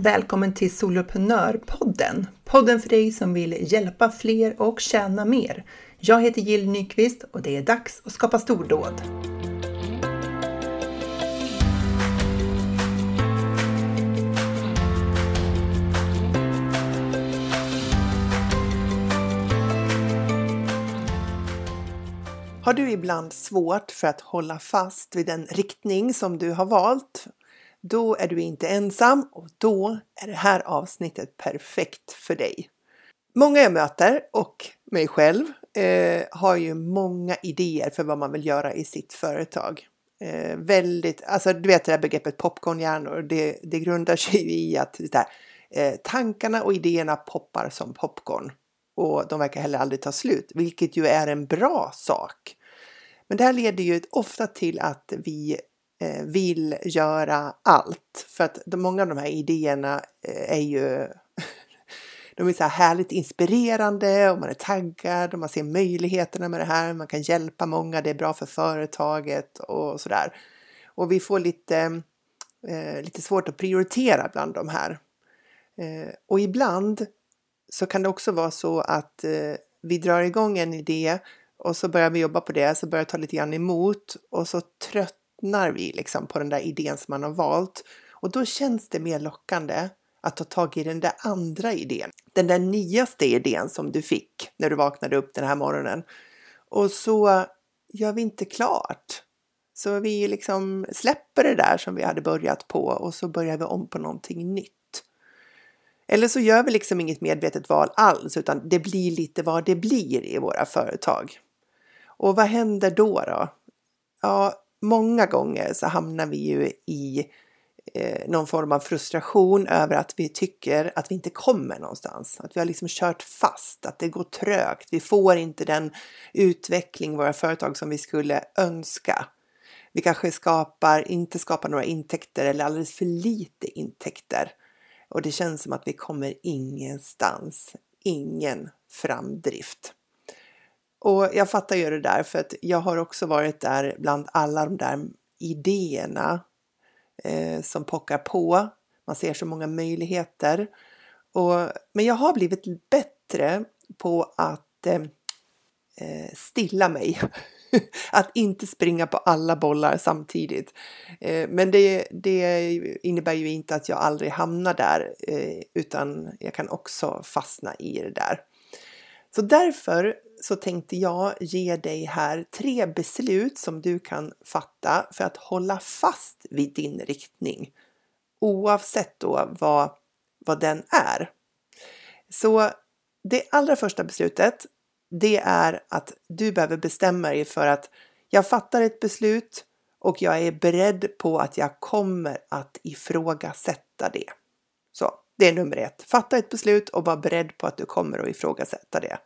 Välkommen till Soloprenörpodden! Podden för dig som vill hjälpa fler och tjäna mer. Jag heter Jill Nyqvist och det är dags att skapa stordåd. Har du ibland svårt för att hålla fast vid den riktning som du har valt? Då är du inte ensam och då är det här avsnittet perfekt för dig. Många jag möter och mig själv eh, har ju många idéer för vad man vill göra i sitt företag. Eh, väldigt, alltså du vet det där begreppet popcornhjärnor, det, det grundar sig i att det där, eh, tankarna och idéerna poppar som popcorn och de verkar heller aldrig ta slut, vilket ju är en bra sak. Men det här leder ju ofta till att vi Eh, vill göra allt för att många av de här idéerna eh, är ju de är så här härligt inspirerande och man är taggad och man ser möjligheterna med det här. Man kan hjälpa många, det är bra för företaget och så där. Och vi får lite, eh, lite svårt att prioritera bland de här. Eh, och ibland så kan det också vara så att eh, vi drar igång en idé och så börjar vi jobba på det, så börjar jag ta lite grann emot och så tröttnar vi liksom på den där idén som man har valt. Och då känns det mer lockande att ta tag i den där andra idén. Den där nyaste idén som du fick när du vaknade upp den här morgonen. Och så gör vi inte klart. Så vi liksom släpper det där som vi hade börjat på och så börjar vi om på någonting nytt. Eller så gör vi liksom inget medvetet val alls utan det blir lite vad det blir i våra företag. Och vad händer då då? Ja, många gånger så hamnar vi ju i eh, någon form av frustration över att vi tycker att vi inte kommer någonstans. Att vi har liksom kört fast, att det går trögt. Vi får inte den utveckling i våra företag som vi skulle önska. Vi kanske skapar, inte skapar några intäkter eller alldeles för lite intäkter. Och det känns som att vi kommer ingenstans. Ingen framdrift. Och jag fattar ju det där för att jag har också varit där bland alla de där idéerna eh, som pockar på. Man ser så många möjligheter. Och, men jag har blivit bättre på att eh, eh stilla mig. att inte springa på alla bollar samtidigt. Eh, men det, det, innebär ju inte att jag aldrig hamnar där eh, utan jag kan också fastna i det där. Så därför så tänkte jag ge dig här tre beslut som du kan fatta för att hålla fast vid din riktning oavsett då vad, vad den är. Så det allra första beslutet det är att du behöver bestämma dig för att jag fattar ett beslut och jag är beredd på att jag kommer att ifrågasätta det. Så det är nummer ett. Fatta ett beslut och var beredd på att du kommer att ifrågasätta det.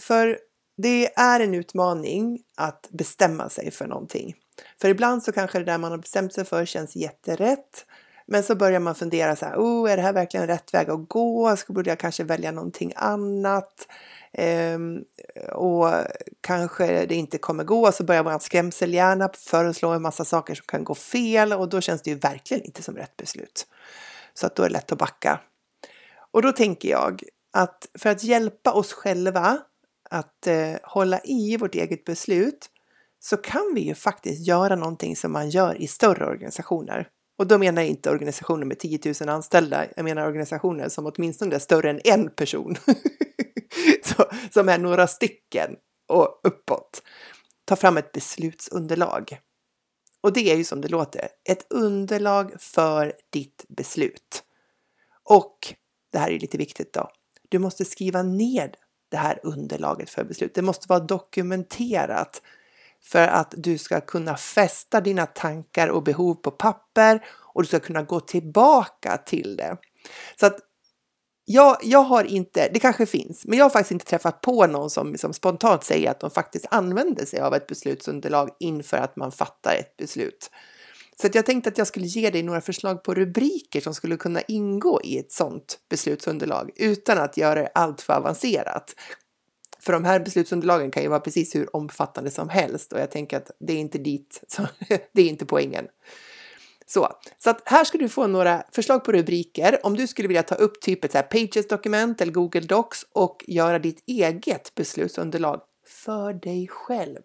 För det är en utmaning att bestämma sig för någonting. För ibland så kanske det där man har bestämt sig för känns jätterätt. Men så börjar man fundera så här, oh, är det här verkligen rätt väg att gå? Ska borde jag kanske välja någonting annat? Ehm, och kanske det inte kommer gå, så börjar vår skrämselhjärna föreslå en massa saker som kan gå fel och då känns det ju verkligen inte som rätt beslut. Så att då är det lätt att backa. Och då tänker jag att för att hjälpa oss själva att eh, hålla i vårt eget beslut så kan vi ju faktiskt göra någonting som man gör i större organisationer. Och då menar jag inte organisationer med 10 000 anställda, jag menar organisationer som åtminstone är större än en person. så, som är några stycken och uppåt. Ta fram ett beslutsunderlag. Och det är ju som det låter, ett underlag för ditt beslut. Och det här är lite viktigt då. Du måste skriva ner det här underlaget för beslut. Det måste vara dokumenterat för att du ska kunna fästa dina tankar och behov på papper och du ska kunna gå tillbaka till det. Så att jag, jag har inte, det kanske finns, men jag har faktiskt inte träffat på någon som, som spontant säger att de faktiskt använder sig av ett beslutsunderlag inför att man fattar ett beslut. Så att jag tänkte att jag skulle ge dig några förslag på rubriker som skulle kunna ingå i ett sådant beslutsunderlag utan att göra det alltför avancerat. För de här beslutsunderlagen kan ju vara precis hur omfattande som helst och jag tänker att det är inte dit, så det är inte poängen. Så, så att här ska du få några förslag på rubriker. Om du skulle vilja ta upp typ ett så Pages-dokument eller Google Docs och göra ditt eget beslutsunderlag för dig själv.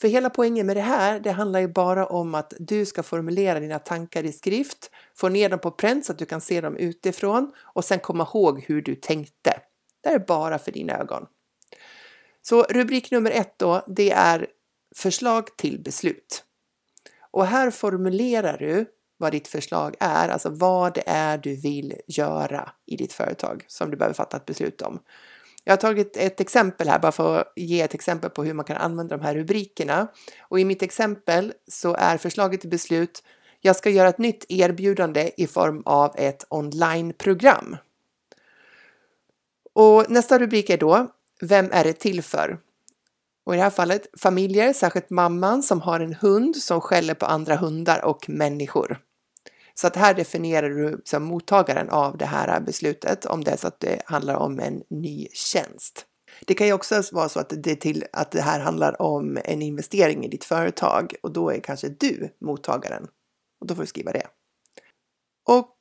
För hela poängen med det här, det handlar ju bara om att du ska formulera dina tankar i skrift, få ner dem på pränt så att du kan se dem utifrån och sen komma ihåg hur du tänkte. Det är bara för dina ögon. Så rubrik nummer ett då, det är förslag till beslut. Och här formulerar du vad ditt förslag är, alltså vad det är du vill göra i ditt företag som du behöver fatta ett beslut om. Jag har tagit ett exempel här bara för att ge ett exempel på hur man kan använda de här rubrikerna. Och i mitt exempel så är förslaget till beslut jag ska göra ett nytt erbjudande i form av ett onlineprogram. Och nästa rubrik är då Vem är det till för? Och i det här fallet familjer, särskilt mamman som har en hund som skäller på andra hundar och människor. Så att här definierar du som mottagaren av det här beslutet om det är så att det handlar om en ny tjänst. Det kan ju också vara så att det, till, att det här handlar om en investering i ditt företag och då är kanske du mottagaren. Och då får du skriva det. Och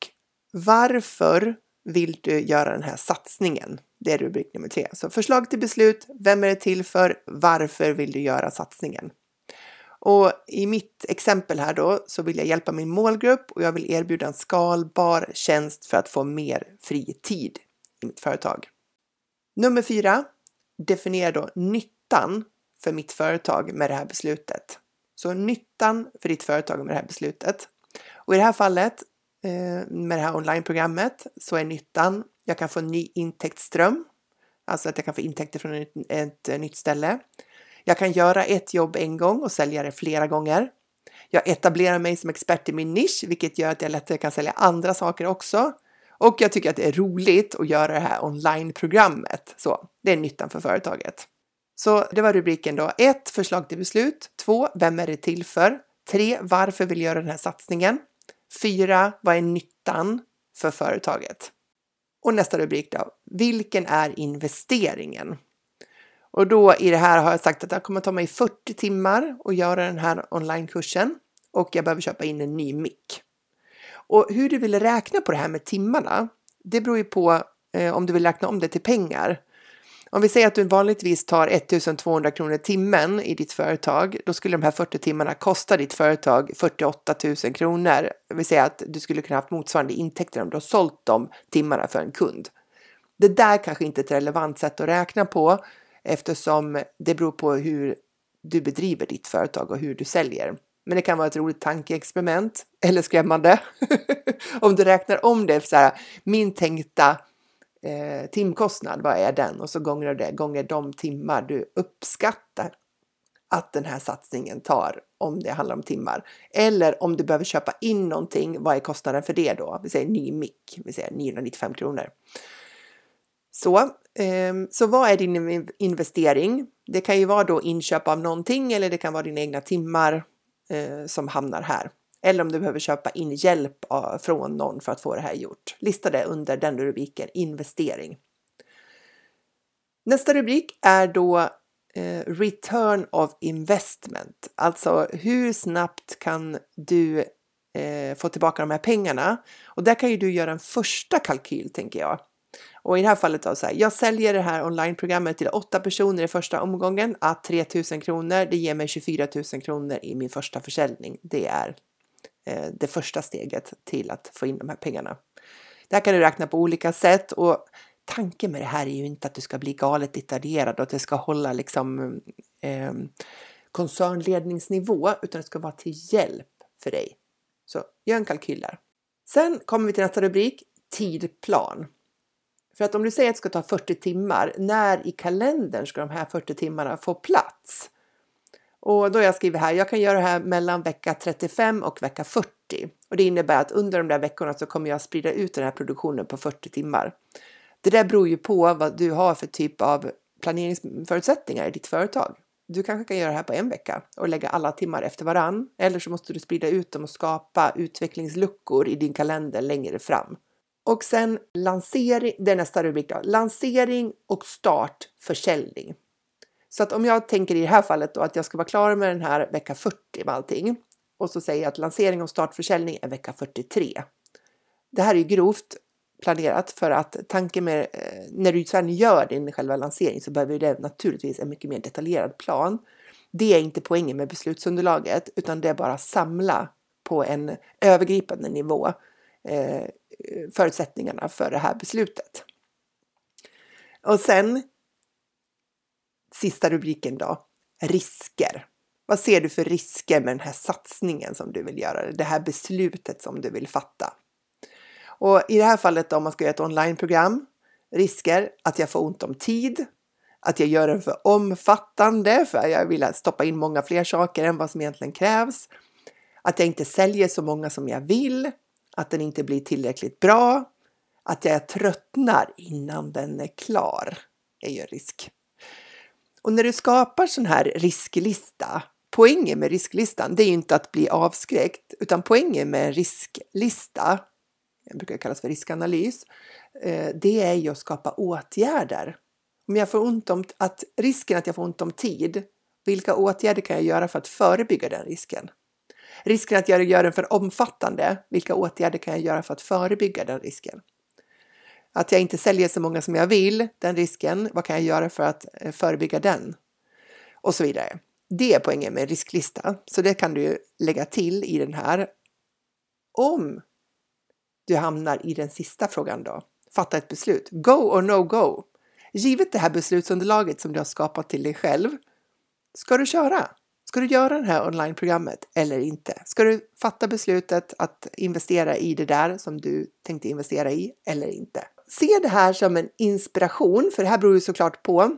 varför vill du göra den här satsningen? Det är rubrik nummer tre. Så förslag till beslut. Vem är det till för? Varför vill du göra satsningen? Och i mitt exempel här då så vill jag hjälpa min målgrupp och jag vill erbjuda en skalbar tjänst för att få mer fri tid i mitt företag. Nummer fyra. Definiera då nyttan för mitt företag med det här beslutet. Så nyttan för ditt företag med det här beslutet. Och i det här fallet eh, med det här onlineprogrammet så är nyttan jag kan få en ny intäktsström, alltså att jag kan få intäkter från ett nytt ställe. Jag kan göra ett jobb en gång och sälja det flera gånger. Jag etablerar mig som expert i min nisch, vilket gör att jag lättare kan sälja andra saker också. Och jag tycker att det är roligt att göra det här online-programmet. Så det är nyttan för företaget. Så det var rubriken då. 1. Förslag till beslut. 2. Vem är det till för? 3. Varför vill jag göra den här satsningen? 4. Vad är nyttan för företaget? Och nästa rubrik då. Vilken är investeringen? Och då i det här har jag sagt att det kommer ta mig 40 timmar att göra den här onlinekursen och jag behöver köpa in en ny mick. Och hur du vill räkna på det här med timmarna, det beror ju på eh, om du vill räkna om det till pengar. Om vi säger att du vanligtvis tar 1200 kronor timmen i ditt företag, då skulle de här 40 timmarna kosta ditt företag 48 000 kronor. Det vill säga att du skulle kunna haft motsvarande intäkter om du har sålt de timmarna för en kund. Det där kanske inte är ett relevant sätt att räkna på eftersom det beror på hur du bedriver ditt företag och hur du säljer. Men det kan vara ett roligt tankeexperiment eller skrämmande. om du räknar om det så här, min tänkta eh, timkostnad, vad är den? Och så gånger det gånger de timmar du uppskattar att den här satsningen tar om det handlar om timmar. Eller om du behöver köpa in någonting, vad är kostnaden för det då? Vi säger ny mick, vi säger 995 kronor. Så, Ehm, så vad är din investering? Det kan ju vara då inköp av någonting eller det kan vara dina egna timmar eh, som hamnar här. Eller om du behöver köpa in hjälp ah, från någon för att få det här gjort. Lista det under den rubriken investering. Nästa rubrik är då eh, return of investment, alltså hur snabbt kan du eh, få tillbaka de här pengarna? Och där kan ju du göra en första kalkyl tänker jag. Och i det här fallet då så här, jag säljer det här onlineprogrammet till åtta personer i första omgången ah, att 3000 kronor. Det ger mig 24 000 kronor i min första försäljning. Det är eh, det första steget till att få in de här pengarna. Det här kan du räkna på olika sätt och tanken med det här är ju inte att du ska bli galet detaljerad och att det ska hålla liksom eh, koncernledningsnivå utan det ska vara till hjälp för dig. Så gör en kalkyl där. Sen kommer vi till nästa rubrik, tidplan. För att om du säger att det ska ta 40 timmar, när i kalendern ska de här 40 timmarna få plats? Och då har jag skrivit här, jag kan göra det här mellan vecka 35 och vecka 40. Och det innebär att under de där veckorna så kommer jag sprida ut den här produktionen på 40 timmar. Det där beror ju på vad du har för typ av planeringsförutsättningar i ditt företag. Du kanske kan göra det här på en vecka och lägga alla timmar efter varann. Eller så måste du sprida ut dem och skapa utvecklingsluckor i din kalender längre fram. Och sen lansering, det är nästa rubrik då, lansering och start försäljning. Så att om jag tänker i det här fallet då att jag ska vara klar med den här vecka 40 med allting, och så säger jag att lansering och startförsäljning är vecka 43. Det här är ju grovt planerat för att tanken med eh, när du sen gör din själva lansering så behöver det naturligtvis en mycket mer detaljerad plan. Det är inte poängen med beslutsunderlaget utan det är bara samla på en övergripande nivå eh, Eh, förutsättningarna för det här beslutet. Och sen sista rubriken då, risker. Vad ser du för risker med den här satsningen som du vill göra, det här beslutet som du vill fatta? Och i det här fallet om man ska göra ett onlineprogram, risker att jag får ont om tid, att jag gör den för omfattande för jag vill stoppa in många fler saker än vad som egentligen krävs, att jag inte säljer så många som jag vill, att den inte blir tillräckligt bra, att jag tröttnar innan den är klar är ju en risk. Och när du skapar sån här risklista, poängen med risklistan, det är ju inte att bli avskräckt, utan poängen med en risklista, det brukar kallas för riskanalys, eh, det är ju att skapa åtgärder. Om jag får ont om att risken att jag får ont om tid, vilka åtgärder kan jag göra för att förebygga den risken? Risken att jag gör den för omfattande, vilka åtgärder kan jag göra för att förebygga den risken? Att jag inte säljer så många som jag vill, den risken, vad kan jag göra för att eh, förebygga den? Och så vidare. Det är poängen med risklista, så det kan du lägga till i den här. Om du hamnar i den sista frågan då, fatta ett beslut, go or no go. Givet det här beslutsunderlaget som du har skapat till dig själv, ska du köra? Ska du göra det här onlineprogrammet eller inte? Ska du fatta beslutet att investera i det där som du tänkte investera i eller inte? Se det här som en inspiration, för det här beror ju såklart på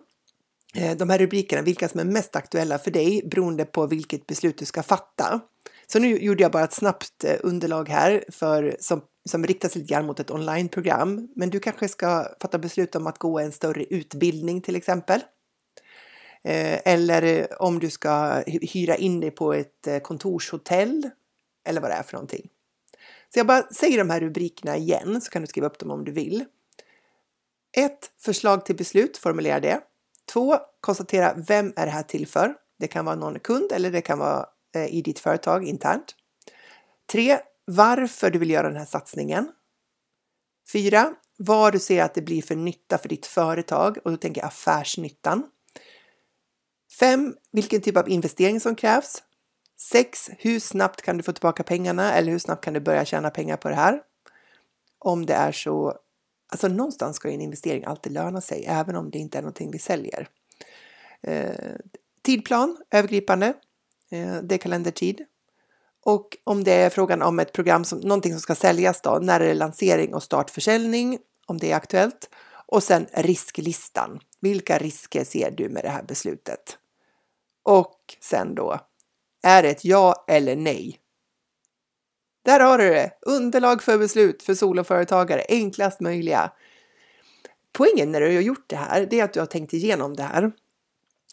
eh, de här rubrikerna, vilka som är mest aktuella för dig beroende på vilket beslut du ska fatta. Så nu gjorde jag bara ett snabbt eh, underlag här för, som, som riktar sig lite grann mot ett onlineprogram. Men du kanske ska fatta beslut om att gå en större utbildning till exempel. Eh, eller eh, om du ska hyra in dig på ett eh, kontorshotell eller vad det är för någonting. Så jag bara säger de här rubrikerna igen så kan du skriva upp dem om du vill. 1. Förslag till beslut, formulera det. 2. Konstatera vem är det här till för? Det kan vara någon kund eller det kan vara i ditt företag internt. 3. Varför du vill göra den här satsningen. 4. Vad du ser att det blir för nytta för ditt företag och då tänker jag affärsnyttan. 5. Vilken typ av investering som krävs. 6. Hur snabbt kan du få tillbaka pengarna eller hur snabbt kan du börja tjäna pengar på det här? Om det är så, alltså någonstans ska en investering alltid löna sig, även om det inte är någonting vi säljer. Eh, tidplan, övergripande, eh, det är kalendertid. Och om det är frågan om ett program, som, någonting som ska säljas då, när är det lansering och startförsäljning, om det är aktuellt. Och sen risklistan. Vilka risker ser du med det här beslutet? Och sen då, är det ett ja eller nej? Där har du det! Underlag för beslut för soloföretagare, enklast möjliga. Poängen när du har gjort det här, det är att du har tänkt igenom det här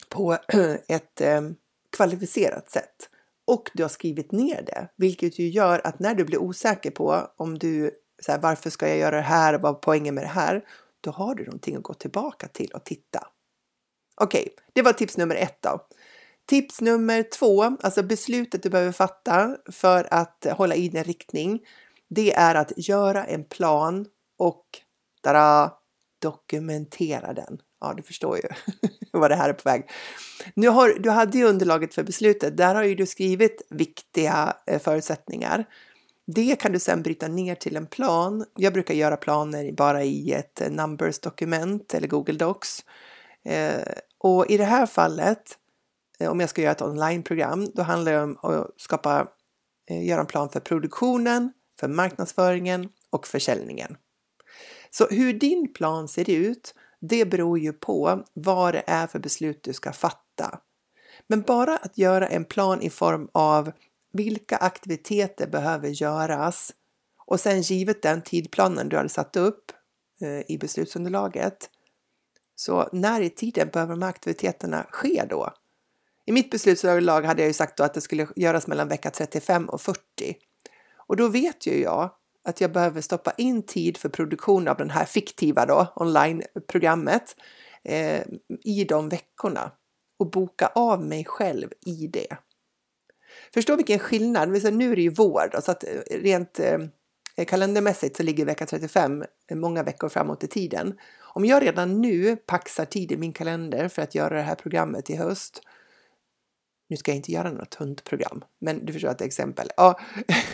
på ett eh, kvalificerat sätt och du har skrivit ner det, vilket ju gör att när du blir osäker på om du så här, varför ska jag göra det här? Vad är poängen med det här? Då har du någonting att gå tillbaka till och titta. Okej, okay, det var tips nummer ett då. Tips nummer två, alltså beslutet du behöver fatta för att hålla i din riktning, det är att göra en plan och tada, dokumentera den. Ja, du förstår ju vad det här är på väg. Nu har, du hade ju underlaget för beslutet. Där har ju du skrivit viktiga eh, förutsättningar. Det kan du sedan bryta ner till en plan. Jag brukar göra planer bara i ett eh, numbers-dokument eller Google Docs. Eh, och i det här fallet, eh, om jag ska göra ett onlineprogram, då handlar det om att skapa, göra en plan för produktionen, för marknadsföringen och försäljningen. Så hur din plan ser ut, det beror ju på vad det är för beslut du ska fatta. Men bara att göra en plan i form av vilka aktiviteter behöver göras och sen givet den tidplanen du hade satt upp eh, i beslutsunderlaget. Så när i tiden behöver de här aktiviteterna ske då? I mitt beslutsunderlag hade jag ju sagt att det skulle göras mellan vecka 35 och 40. Och då vet ju jag att jag behöver stoppa in tid för produktion av den här fiktiva då, online-programmet eh, i de veckorna och boka av mig själv i det. Förstå vilken skillnad. Nu är det ju vår då, så att eh, rent eh, kalendermässigt så ligger vecka 35 eh, många veckor framåt i tiden. Om jag redan nu paxar tid i min kalender för att göra det här programmet i höst nu ska jag inte göra något hundprogram, men du förstår ett exempel. Ja,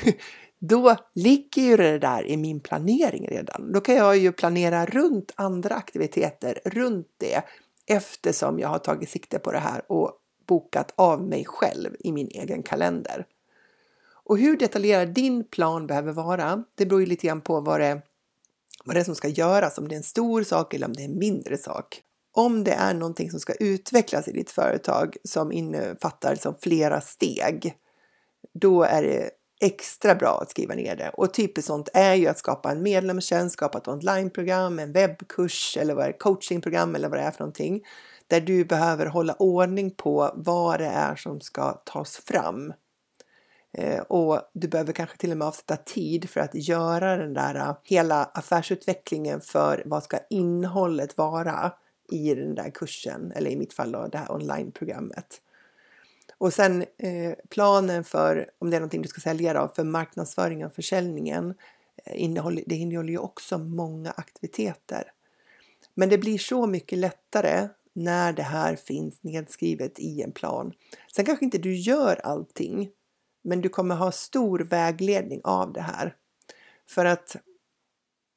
då ligger ju det där i min planering redan. Då kan jag ju planera runt andra aktiviteter runt det eftersom jag har tagit sikte på det här och bokat av mig själv i min egen kalender. Och hur detaljerad din plan behöver vara, det beror ju lite grann på vad det, vad det är som ska göras, om det är en stor sak eller om det är en mindre sak. Om det är någonting som ska utvecklas i ditt företag som innefattar liksom flera steg, då är det extra bra att skriva ner det. Och typiskt sånt är ju att skapa en medlemstjänst, skapa ett onlineprogram, en webbkurs eller vad är coachingprogram eller vad det är för någonting. Där du behöver hålla ordning på vad det är som ska tas fram. Eh, och du behöver kanske till och med avsätta tid för att göra den där eh, hela affärsutvecklingen för vad ska innehållet vara i den där kursen eller i mitt fall då det här onlineprogrammet. Och sen eh, planen för om det är någonting du ska sälja då, för marknadsföringen och försäljningen. Eh, innehåller, det innehåller ju också många aktiviteter. Men det blir så mycket lättare när det här finns nedskrivet i en plan. Sen kanske inte du gör allting, men du kommer ha stor vägledning av det här. För att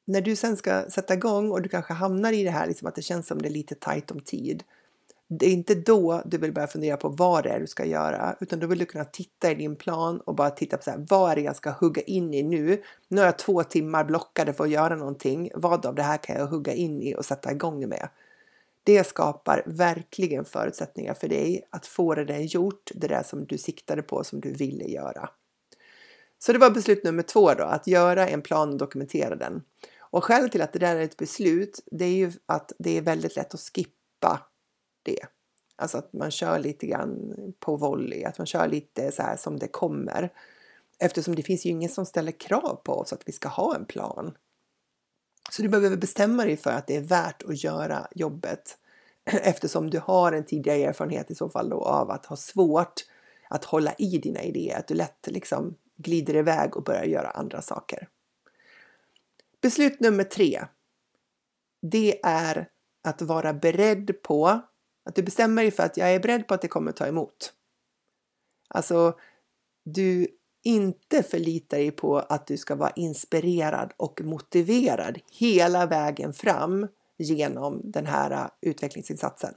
när du sen ska sätta igång och du kanske hamnar i det här liksom att det känns som det är lite tajt om tid. Det är inte då du vill börja fundera på vad det är du ska göra, utan då vill du kunna titta i din plan och bara titta på så här, vad är det jag ska hugga in i nu? Nu har jag två timmar blockade för att göra någonting. Vad av det här kan jag hugga in i och sätta igång med? Det skapar verkligen förutsättningar för dig att få det där gjort, det där som du siktade på, som du ville göra. Så det var beslut nummer två då, att göra en plan och dokumentera den. Och skälet till att det där är ett beslut, det är ju att det är väldigt lätt att skippa det. Alltså att man kör lite grann på volley, att man kör lite så här som det kommer. Eftersom det finns ju ingen som ställer krav på oss att vi ska ha en plan. Så du behöver bestämma dig för att det är värt att göra jobbet eftersom du har en tidigare erfarenhet i så fall då av att ha svårt att hålla i dina idéer, att du lätt liksom glider iväg och börjar göra andra saker. Beslut nummer tre. Det är att vara beredd på att du bestämmer dig för att jag är beredd på att det kommer ta emot. Alltså, du inte förlita dig på att du ska vara inspirerad och motiverad hela vägen fram genom den här äh, utvecklingsinsatsen.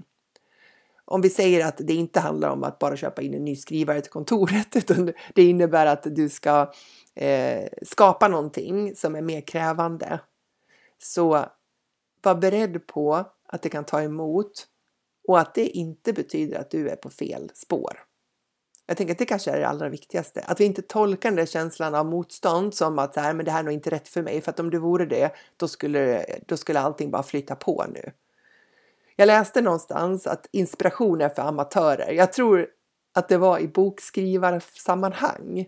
Om vi säger att det inte handlar om att bara köpa in en ny skrivare till kontoret utan det innebär att du ska eh, skapa någonting som är mer krävande. Så var beredd på att det kan ta emot och att det inte betyder att du är på fel spår. Jag tänker att det kanske är det allra viktigaste. Att vi inte tolkar den där känslan av motstånd som att här, men det här är nog inte rätt för mig. För att om det vore det, då skulle, då skulle allting bara flyta på nu. Jag läste någonstans att inspiration är för amatörer. Jag tror att det var i bokskrivarsammanhang.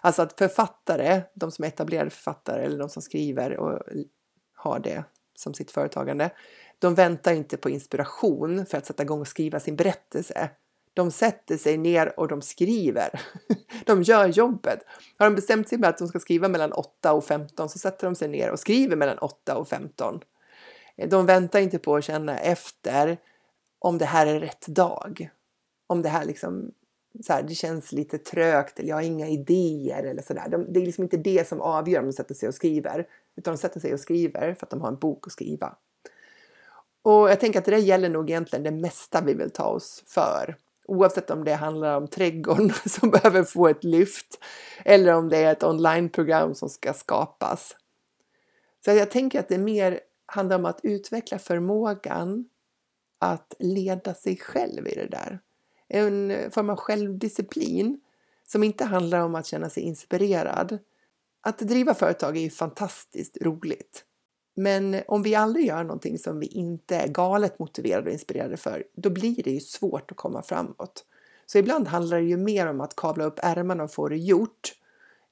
Alltså att författare, de som är etablerade författare eller de som skriver och har det som sitt företagande, de väntar inte på inspiration för att sätta igång och skriva sin berättelse. De sätter sig ner och de skriver. De gör jobbet. Har de bestämt sig för att de ska skriva mellan 8 och 15 så sätter de sig ner och skriver mellan 8 och 15. Eh, de väntar inte på att känna efter om det här är rätt dag. Om det här liksom så här, det känns lite trögt eller jag har inga idéer eller sådär. De, det är liksom inte det som avgör om de sätter sig och skriver, utan de sätter sig och skriver för att de har en bok att skriva. Och jag tänker att det där gäller nog egentligen det mesta vi vill ta oss för. Oavsett om det handlar om trädgården som behöver få ett lyft eller om det är ett onlineprogram som ska skapas. Så jag tänker att det mer handlar om att utveckla förmågan att leda sig själv i det där en form av självdisciplin som inte handlar om att känna sig inspirerad. Att driva företag är ju fantastiskt roligt. Men om vi aldrig gör någonting som vi inte är galet motiverade och inspirerade för, då blir det ju svårt att komma framåt. Så ibland handlar det ju mer om att kavla upp ärmarna och få det gjort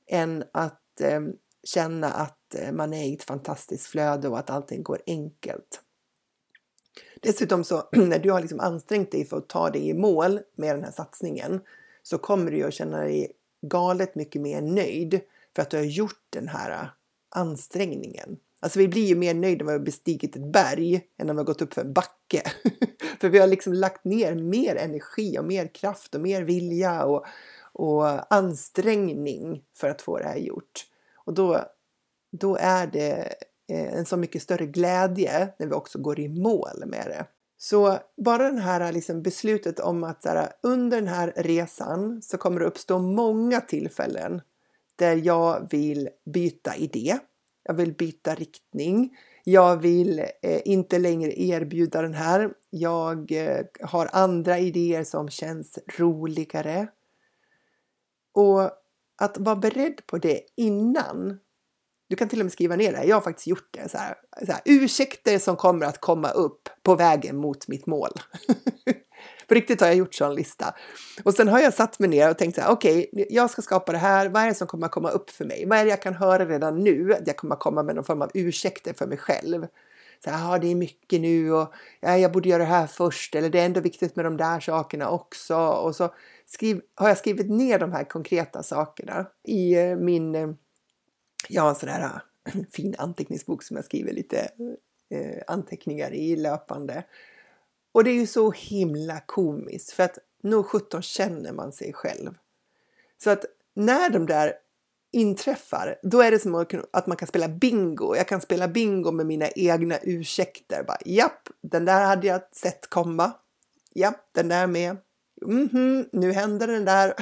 än att eh, känna att eh, man är i ett fantastiskt flöde och att allting går enkelt. Dessutom så när du har liksom ansträngt dig för att ta dig i mål med den här satsningen så kommer du att känna dig galet mycket mer nöjd för att du har gjort den här eh, ansträngningen. Alltså vi blir ju mer nöjda när vi har bestigit ett berg än när vi har gått upp för en backe. för vi har liksom lagt ner mer energi och mer kraft och mer vilja och, och ansträngning för att få det här gjort. Och då, då är det eh, en så mycket större glädje när vi också går i mål med det. Så bara det här liksom beslutet om att här, under den här resan så kommer det uppstå många tillfällen där jag vill byta idé. Jag vill byta riktning. Jag vill eh, inte längre erbjuda den här. Jag eh, har andra idéer som känns roligare. Och att vara beredd på det innan. Du kan till och med skriva ner det. Jag har faktiskt gjort det. Så här, så här, ursäkter som kommer att komma upp på vägen mot mitt mål. På riktigt har jag gjort sån lista. Och sen har jag satt mig ner och tänkt så här, okej, okay, jag ska skapa det här. Vad är det som kommer att komma upp för mig? Vad är det jag kan höra redan nu? Att jag kommer att komma med någon form av ursäkter för mig själv. Så här, ah, det är mycket nu och ja, jag borde göra det här först. Eller det är ändå viktigt med de där sakerna också. Och så skriv, har jag skrivit ner de här konkreta sakerna i eh, min, eh, ja en sån här ah, fin anteckningsbok som jag skriver lite eh, anteckningar i löpande. Och det är ju så himla komiskt för att nog 17 känner man sig själv. Så att när de där inträffar, då är det som att man kan spela bingo. Jag kan spela bingo med mina egna ursäkter. Bara, Japp, den där hade jag sett komma. Japp, den där med. Mm -hmm, nu händer den där.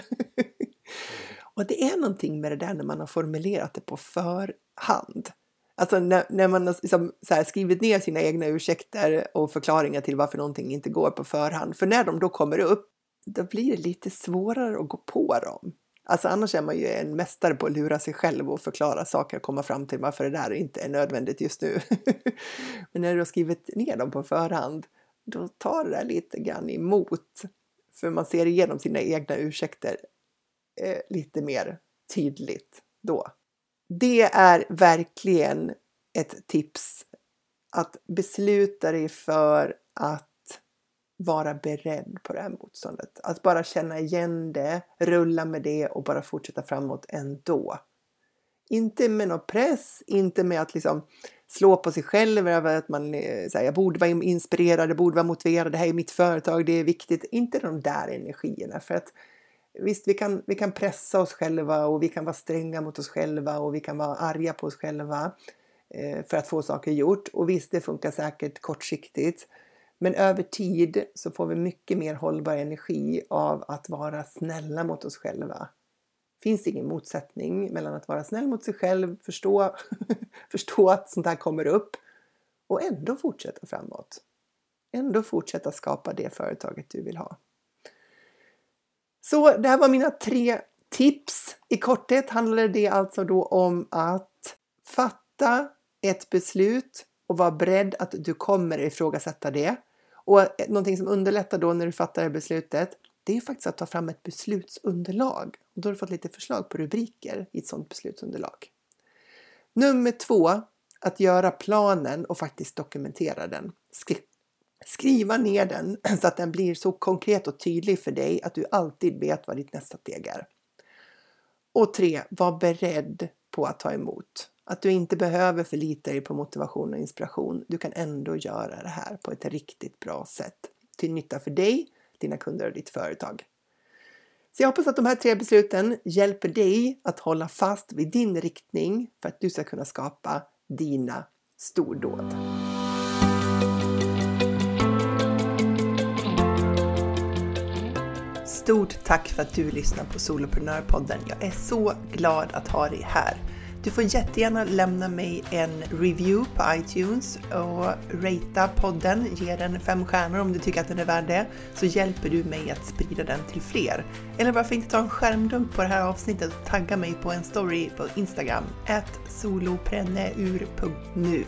och det är någonting med det där när man har formulerat det på förhand. Alltså när, när man har liksom här, skrivit ner sina egna ursäkter och förklaringar till varför någonting inte går på förhand. För när de då kommer upp, då blir det lite svårare att gå på dem. Alltså annars är man ju en mästare på att lura sig själv och förklara saker och komma fram till varför det där inte är nödvändigt just nu. Men när du har skrivit ner dem på förhand, då tar det där lite grann emot. För man ser igenom sina egna ursäkter eh, lite mer tydligt då det är verkligen ett tips att besluta dig för att vara beredd på det här motståndet. Att bara känna igen det, rulla med det och bara fortsätta framåt ändå. Inte med någon press, inte med att liksom slå på sig själv över att man eh, jag borde vara inspirerad, jag borde vara motiverad, det här är mitt företag, det är viktigt. Inte de där energierna för att Visst, vi kan, vi kan pressa oss själva och vi kan vara stränga mot oss själva och vi kan vara arga på oss själva eh, för att få saker gjort. Och visst, det funkar säkert kortsiktigt. Men över tid så får vi mycket mer hållbar energi av att vara snälla mot oss själva. Det Finns ingen motsättning mellan att vara snäll mot sig själv, förstå, förstå att sånt här kommer upp och ändå fortsätta framåt. Ändå fortsätta skapa det företaget du vill ha. Så det här var mina tre tips. I korthet handlade det alltså då om att fatta ett beslut och vara beredd att du kommer ifrågasätta det. Och någonting som underlättar då när du fattar det beslutet, det är faktiskt att ta fram ett beslutsunderlag. Och då har du fått lite förslag på rubriker i ett sådant beslutsunderlag. Nummer två, att göra planen och faktiskt dokumentera den skriva ner den så att den blir så konkret och tydlig för dig att du alltid vet vad ditt nästa steg är. Och tre, var beredd på att ta emot. Att du inte behöver förlita dig på motivation och inspiration. Du kan ändå göra det här på ett riktigt bra sätt till nytta för dig, dina kunder och ditt företag. Så jag hoppas att de här tre besluten hjälper dig att hålla fast vid din riktning för att du ska kunna skapa dina stordåd. Stort tack för att du lyssnar på Soloprenörpodden. Jag är så glad att ha dig här. Du får jättegärna lämna mig en review på iTunes och ratea podden. Ge den fem stjärnor om du tycker att den är värd det, så hjälper du mig att sprida den till fler. Eller varför inte ta en skärmdump på det här avsnittet och tagga mig på en story på Instagram, solopreneur.nu.